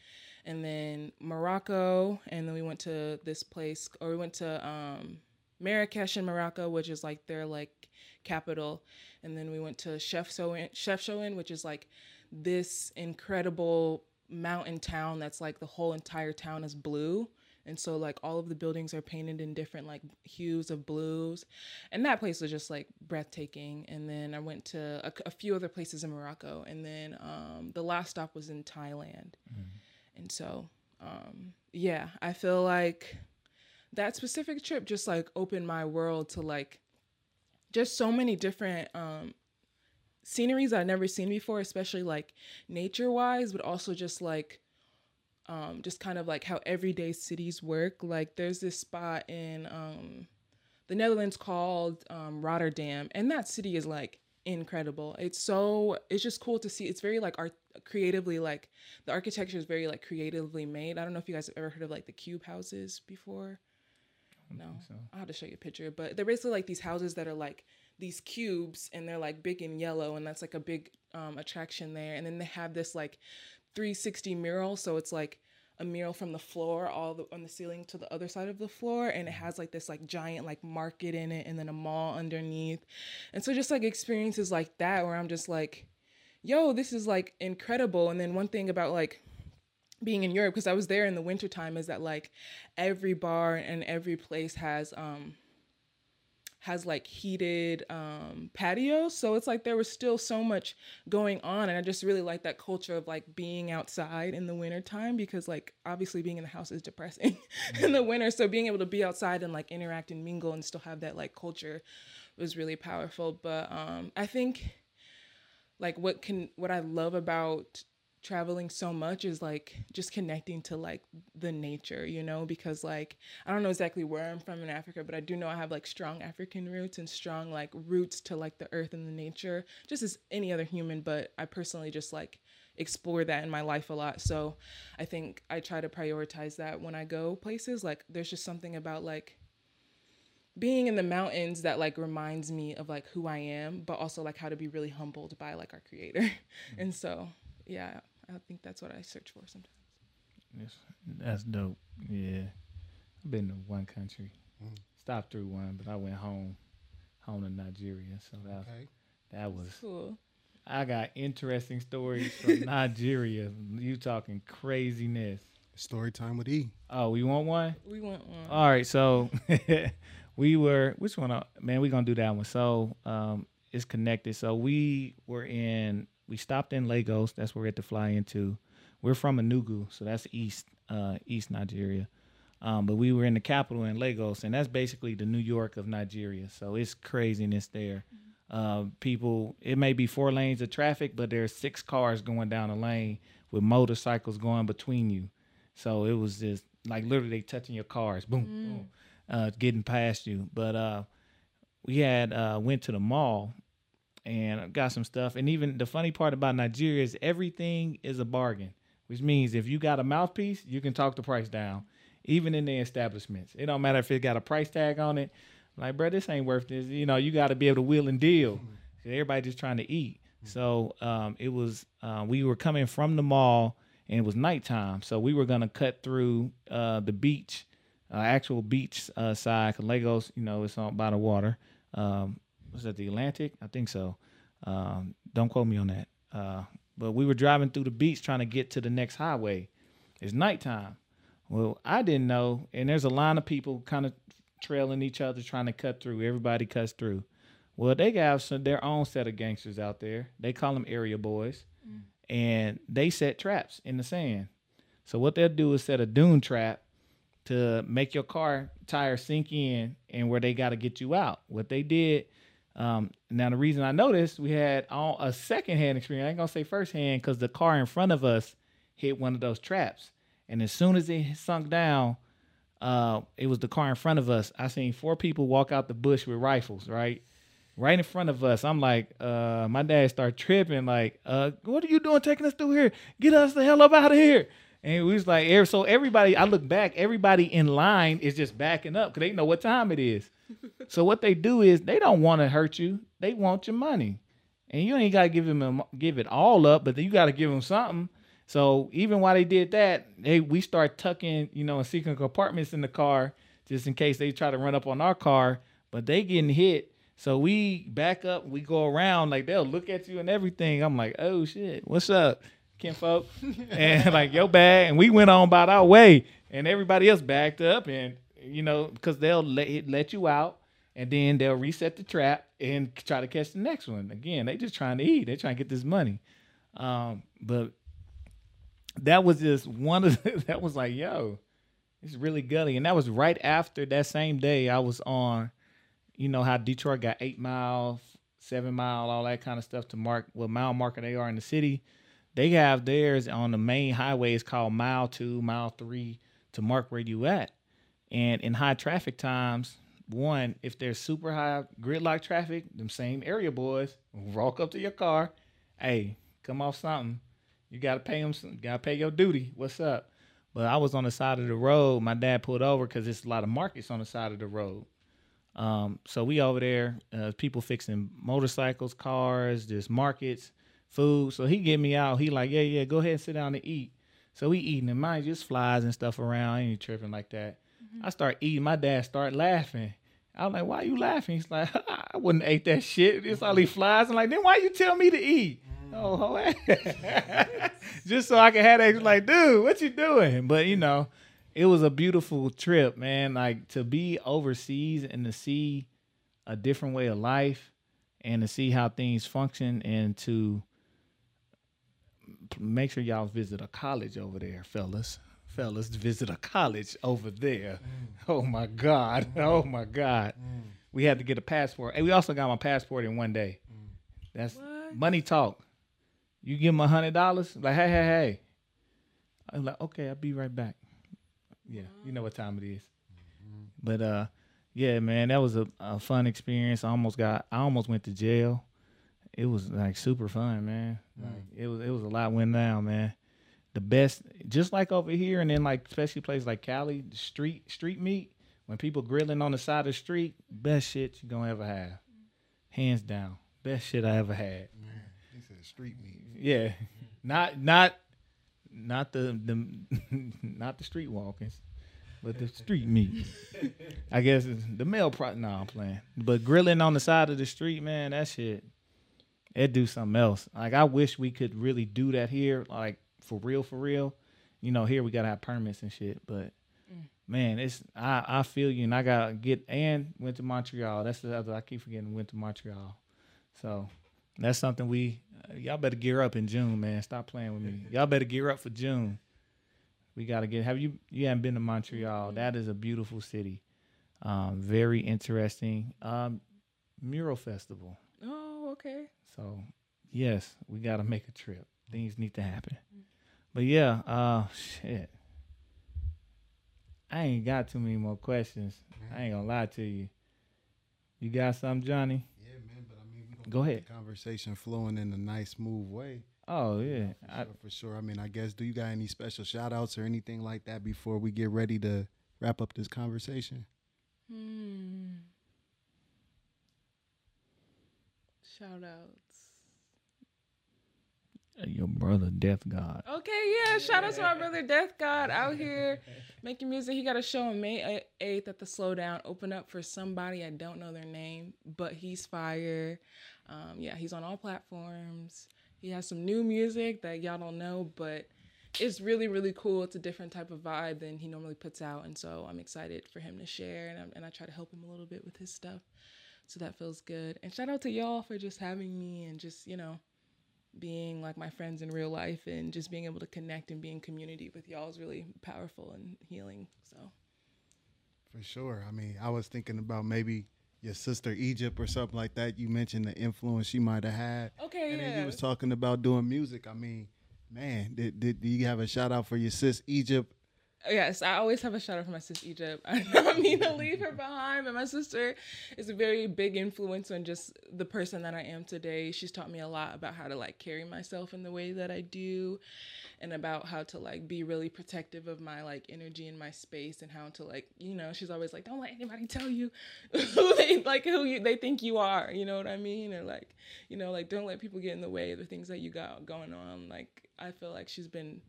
S3: and then Morocco and then we went to this place or we went to um Marrakesh in Morocco, which is like their like capital, and then we went to Chef Soin, Chef Shoin, which is like this incredible mountain town that's like the whole entire town is blue. And so like all of the buildings are painted in different like hues of blues. And that place was just like breathtaking. And then I went to a, a few other places in Morocco. And then um, the last stop was in Thailand. And so, um, yeah, I feel like that specific trip just like opened my world to like just so many different um sceneries I've never seen before, especially like nature wise, but also just like um just kind of like how everyday cities work. Like there's this spot in um the Netherlands called um Rotterdam and that city is like incredible. It's so it's just cool to see. It's very like art creatively like the architecture is very like creatively made. I don't know if you guys have ever heard of like the cube houses before. No,
S1: so.
S3: I'll have to show you a picture. But they're basically like these houses that are like these cubes, and they're like big and yellow, and that's like a big um, attraction there. And then they have this like 360 mural, so it's like a mural from the floor all the, on the ceiling to the other side of the floor, and it has like this like giant like market in it, and then a mall underneath. And so just like experiences like that, where I'm just like, yo, this is like incredible. And then one thing about like being in Europe because I was there in the wintertime is that like every bar and every place has um has like heated um patios. So it's like there was still so much going on and I just really like that culture of like being outside in the wintertime because like obviously being in the house is depressing in the winter. So being able to be outside and like interact and mingle and still have that like culture was really powerful. But um I think like what can what I love about traveling so much is like just connecting to like the nature, you know, because like I don't know exactly where I'm from in Africa, but I do know I have like strong African roots and strong like roots to like the earth and the nature, just as any other human, but I personally just like explore that in my life a lot. So I think I try to prioritize that when I go places. Like there's just something about like being in the mountains that like reminds me of like who I am, but also like how to be really humbled by like our creator. and so, yeah, I think that's what I search for sometimes.
S1: Yes, that's dope. Yeah, I've been to one country,
S2: Mm.
S1: stopped through one, but I went home, home to Nigeria. So that
S2: Okay.
S1: that was.
S3: Cool.
S1: I got interesting stories from Nigeria. You talking craziness?
S2: Story time with E.
S1: Oh, we want one?
S3: We went on.
S1: All right, so we were which one? uh, Man, we gonna do that one. So um, it's connected. So we were in. We stopped in Lagos. That's where we had to fly into. We're from Enugu, so that's east uh, East Nigeria. Um, but we were in the capital in Lagos, and that's basically the New York of Nigeria. So it's craziness there. Uh, people, it may be four lanes of traffic, but there's six cars going down a lane with motorcycles going between you. So it was just like literally they touching your cars, boom, boom, uh, getting past you. But uh, we had uh, went to the mall and I got some stuff. And even the funny part about Nigeria is everything is a bargain, which means if you got a mouthpiece, you can talk the price down, even in the establishments. It don't matter if it got a price tag on it. Like, bro, this ain't worth this. You know, you got to be able to wheel and deal. Everybody just trying to eat. So um, it was. Uh, we were coming from the mall, and it was nighttime. So we were gonna cut through uh, the beach, uh, actual beach uh, side. Cause Lagos, you know, it's on by the water. Um, was that the Atlantic? I think so. Um, don't quote me on that. Uh, but we were driving through the beach trying to get to the next highway. It's nighttime. Well, I didn't know, and there's a line of people kind of trailing each other trying to cut through. Everybody cuts through. Well, they got some, their own set of gangsters out there. They call them area boys, mm. and they set traps in the sand. So what they'll do is set a dune trap to make your car tire sink in and where they got to get you out. What they did. Um, now the reason I noticed we had all, a second hand experience. I ain't gonna say first hand because the car in front of us hit one of those traps, and as soon as it sunk down, uh, it was the car in front of us. I seen four people walk out the bush with rifles, right, right in front of us. I'm like, uh, my dad started tripping, like, uh, what are you doing taking us through here? Get us the hell up out of here! And we was like, so everybody, I look back, everybody in line is just backing up because they know what time it is. so what they do is they don't want to hurt you; they want your money, and you ain't got to give them give it all up, but you got to give them something. So even while they did that, they we start tucking, you know, and secret compartments in the car just in case they try to run up on our car. But they getting hit, so we back up, we go around, like they'll look at you and everything. I'm like, oh shit, what's up? Kinfolk, and like your bag, and we went on about our way, and everybody else backed up, and you know, because they'll let let you out, and then they'll reset the trap and try to catch the next one. Again, they just trying to eat, they trying to get this money, um, but that was just one of the, that was like, yo, it's really gutty, and that was right after that same day I was on, you know how Detroit got eight miles, seven mile, all that kind of stuff to mark what mile marker they are in the city they have theirs on the main highways called mile two, mile three to mark where you at. And in high traffic times, one, if there's super high gridlock traffic, them same area boys walk up to your car, hey, come off something. You gotta pay them. Gotta pay your duty. What's up? But I was on the side of the road. My dad pulled over because there's a lot of markets on the side of the road. Um, so we over there, uh, people fixing motorcycles, cars, there's markets food. So he get me out. He like, yeah, yeah, go ahead and sit down and eat. So we eating and mine just flies and stuff around. I ain't tripping like that. Mm-hmm. I start eating. My dad start laughing. I'm like, why are you laughing? He's like, I wouldn't ate that shit. It's all these flies. I'm like, then why you tell me to eat? Mm-hmm. Oh, just so I can have that. Like, dude, what you doing? But you know, it was a beautiful trip, man. Like to be overseas and to see a different way of life and to see how things function and to make sure y'all visit a college over there, fellas. Fellas, visit a college over there. Mm. Oh my God. Mm. Oh my God. Mm. We had to get a passport. And we also got my passport in one day. Mm. That's what? money talk. You give them a hundred dollars, like, hey, hey, hey. I'm like, okay, I'll be right back. Yeah, you know what time it is. Mm-hmm. But uh yeah, man, that was a, a fun experience. I almost got I almost went to jail it was like super fun, man. Mm. Like it was it was a lot went down, man. The best, just like over here, and then like especially places like Cali, street street meat. When people grilling on the side of the street, best shit you gonna ever have, hands down. Best shit I ever had.
S2: Man, he said street meat.
S1: Yeah, not not not the the not the street walkings, but the street meat. I guess the male pro. No, I'm playing. But grilling on the side of the street, man, that shit it do something else. Like I wish we could really do that here, like for real, for real. You know, here we gotta have permits and shit. But mm. man, it's I I feel you, and I gotta get and went to Montreal. That's the other I keep forgetting. Went to Montreal, so that's something we uh, y'all better gear up in June, man. Stop playing with me. Y'all better gear up for June. We gotta get. Have you you haven't been to Montreal? That is a beautiful city. Um, very interesting. Um, mural festival.
S3: Oh, okay.
S1: So yes, we got to make a trip. Things need to happen. But yeah, uh, shit. I ain't got too many more questions. I ain't gonna lie to you. You got something, Johnny?
S2: Yeah, man. But I mean, we
S1: gonna go ahead.
S2: Conversation flowing in a nice, smooth way.
S1: Oh yeah,
S2: for, I, sure, for sure. I mean, I guess do you got any special shout outs or anything like that before we get ready to wrap up this conversation?
S3: Hmm. Shout outs.
S1: Your brother, Death God.
S3: Okay, yeah. Shout out to my brother, Death God, out here making music. He got a show on May 8th at the Slowdown. Open up for somebody. I don't know their name, but he's fire. Um, yeah, he's on all platforms. He has some new music that y'all don't know, but it's really really cool. It's a different type of vibe than he normally puts out, and so I'm excited for him to share. And I'm, and I try to help him a little bit with his stuff, so that feels good. And shout out to y'all for just having me and just you know being like my friends in real life and just being able to connect and be in community with y'all is really powerful and healing. So
S2: for sure. I mean, I was thinking about maybe your sister Egypt or something like that. You mentioned the influence she might have had.
S3: Okay,
S2: and
S3: yeah.
S2: then you was talking about doing music. I mean, man, did, did, did you have a shout out for your sis Egypt?
S3: Yes, I always have a shout out for my sister Egypt. I don't mean to leave her behind, but my sister is a very big influence on just the person that I am today. She's taught me a lot about how to like carry myself in the way that I do and about how to like be really protective of my like energy and my space and how to like, you know, she's always like, Don't let anybody tell you who they like who you they think you are, you know what I mean? Or like, you know, like don't let people get in the way of the things that you got going on. Like I feel like she's been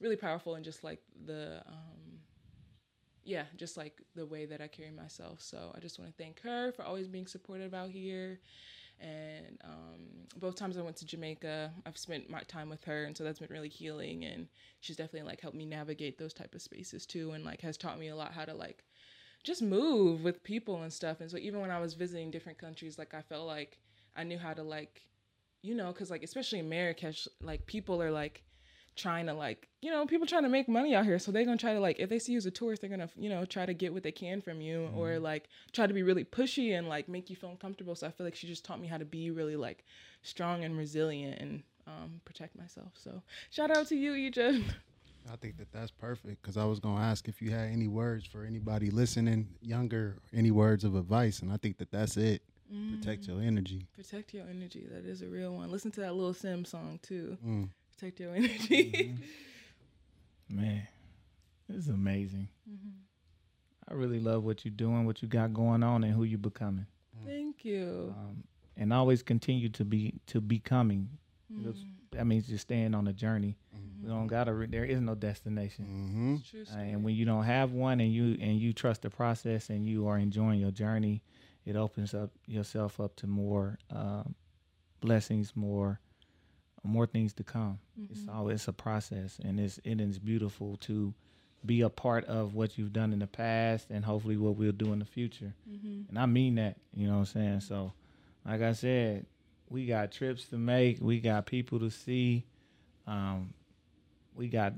S3: really powerful and just like the um yeah just like the way that i carry myself. So i just want to thank her for always being supportive out here. And um, both times i went to jamaica i've spent my time with her and so that's been really healing and she's definitely like helped me navigate those type of spaces too and like has taught me a lot how to like just move with people and stuff. And so even when i was visiting different countries like i felt like i knew how to like you know because like especially in marrakesh like people are like trying to like you know people trying to make money out here so they're gonna try to like if they see you as a tourist they're gonna you know try to get what they can from you mm-hmm. or like try to be really pushy and like make you feel uncomfortable so i feel like she just taught me how to be really like strong and resilient and um, protect myself so shout out to you egypt
S2: I think that that's perfect because I was to ask if you had any words for anybody listening younger, any words of advice, and I think that that's it. Mm. Protect your energy.
S3: Protect your energy. That is a real one. Listen to that Little Simz song too. Mm protect your energy.
S1: mm-hmm. Man, this is amazing. Mm-hmm. I really love what you're doing, what you got going on, and who you're becoming.
S3: Thank you. Um,
S1: and always continue to be to becoming. Mm-hmm. That means just staying on the journey. Mm-hmm. We don't gotta. Re- there is no destination.
S2: Mm-hmm.
S1: Uh, and when you don't have one, and you and you trust the process, and you are enjoying your journey, it opens up yourself up to more uh, blessings, more more things to come. Mm-hmm. It's always a process, and it's it is beautiful to be a part of what you've done in the past, and hopefully what we'll do in the future. Mm-hmm. And I mean that, you know what I'm saying. So, like I said, we got trips to make, we got people to see, um, we got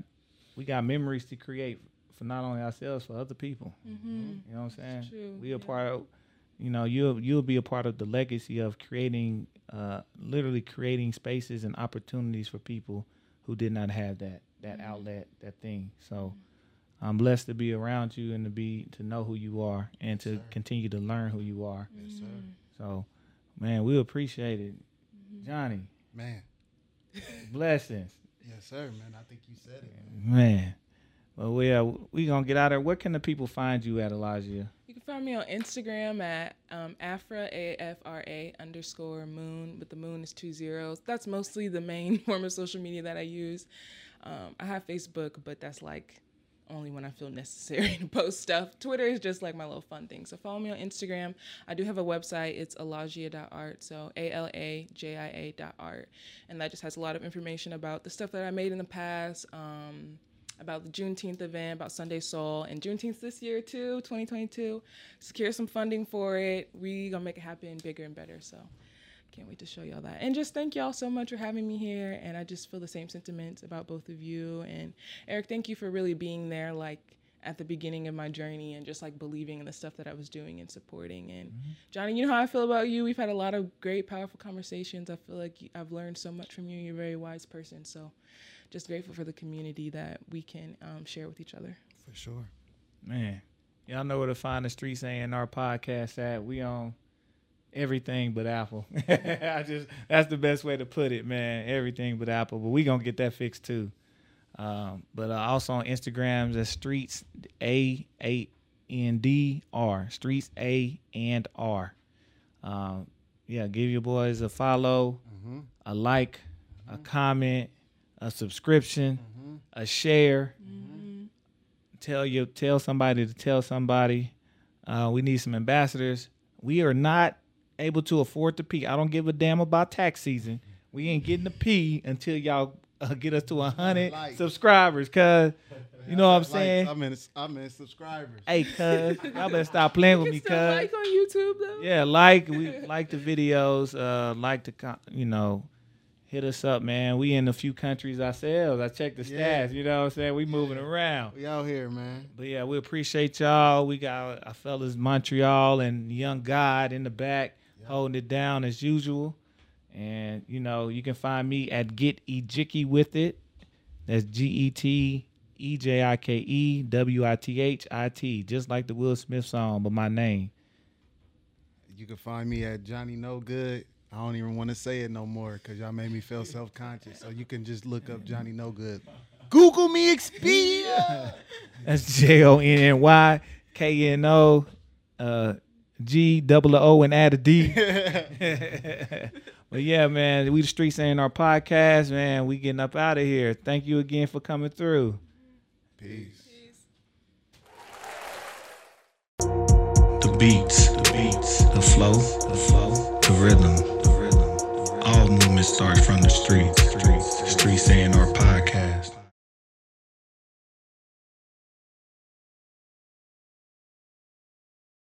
S1: we got memories to create for not only ourselves, for other people.
S3: Mm-hmm.
S1: You know what I'm saying? We are yeah. part of you know you'll you'll be a part of the legacy of creating uh, literally creating spaces and opportunities for people who did not have that that mm-hmm. outlet that thing. So i'm blessed to be around you and to be to know who you are and to yes, continue to learn who you are.
S2: Yes, sir.
S1: so man we appreciate it. Mm-hmm. johnny.
S2: Man.
S1: Blessings.
S2: Yes sir man. I think you said it
S1: man, man. well we are we gonna get out of there where can the people find you at Alajia?
S3: can find me on Instagram at um, Afra A F R A underscore Moon, but the Moon is two zeros. That's mostly the main form of social media that I use. Um, I have Facebook, but that's like only when I feel necessary to post stuff. Twitter is just like my little fun thing. So follow me on Instagram. I do have a website. It's alajia.art. So A L A J I A dot art. And that just has a lot of information about the stuff that I made in the past. Um, about the Juneteenth event, about Sunday Soul, and Juneteenth this year too, 2022. Secure some funding for it. We gonna make it happen bigger and better. So can't wait to show y'all that. And just thank y'all so much for having me here. And I just feel the same sentiments about both of you. And Eric, thank you for really being there, like at the beginning of my journey and just like believing in the stuff that I was doing and supporting. And mm-hmm. Johnny, you know how I feel about you. We've had a lot of great, powerful conversations. I feel like I've learned so much from you. You're a very wise person. So just grateful for the community that we can um, share with each other.
S2: For sure.
S1: Man, y'all know where to find the Streets A&R podcast at. We on everything but Apple. I just that's the best way to put it, man. Everything but Apple. But we gonna get that fixed too. Um, but uh, also on Instagram, the Streets A A N D R Streets A and R. Um, yeah, give your boys a follow, mm-hmm. a like, mm-hmm. a comment, a subscription, mm-hmm. a share. Mm-hmm. Tell you tell somebody to tell somebody. Uh, we need some ambassadors. We are not able to afford to pee. I don't give a damn about tax season. we ain't getting the pee until y'all uh, get us to a hundred
S2: Like.
S1: subscribers. Cause you know what I'm
S2: Like,
S1: saying.
S2: I'm in. I'm in subscribers.
S1: hey, cuz y'all better stop playing
S3: You
S1: with
S3: can
S1: me, cuz.
S3: like on YouTube though.
S1: Yeah, like we like the videos. Uh, like to co- you know, hit us up, man. We in a few countries ourselves. I checked the
S2: Yeah.
S1: stats. You know what I'm saying? We moving
S2: Yeah.
S1: around.
S2: We out here, man.
S1: But yeah, we appreciate y'all. We got our fellas Montreal and Young God in the back holding it down as usual. And you know, you can find me at Get Ejike with it. That's G E T E J I K E W I T H I T, just like the Will Smith song, but my name.
S2: You can find me at Johnny No Good. I don't even want to say it no more because y'all made me feel self conscious. So you can just look up Johnny No Good. Google me Expedia.
S1: That's J O N N Y K N O uh G double O and add a D. but yeah, man, we the streets A&R podcast, man. We getting up out of here. Thank you again for coming through.
S2: Peace.
S4: The beats, the beats, the flow, the flow, the rhythm, rhythm. Starts from the. Streets, streets saying our podcast.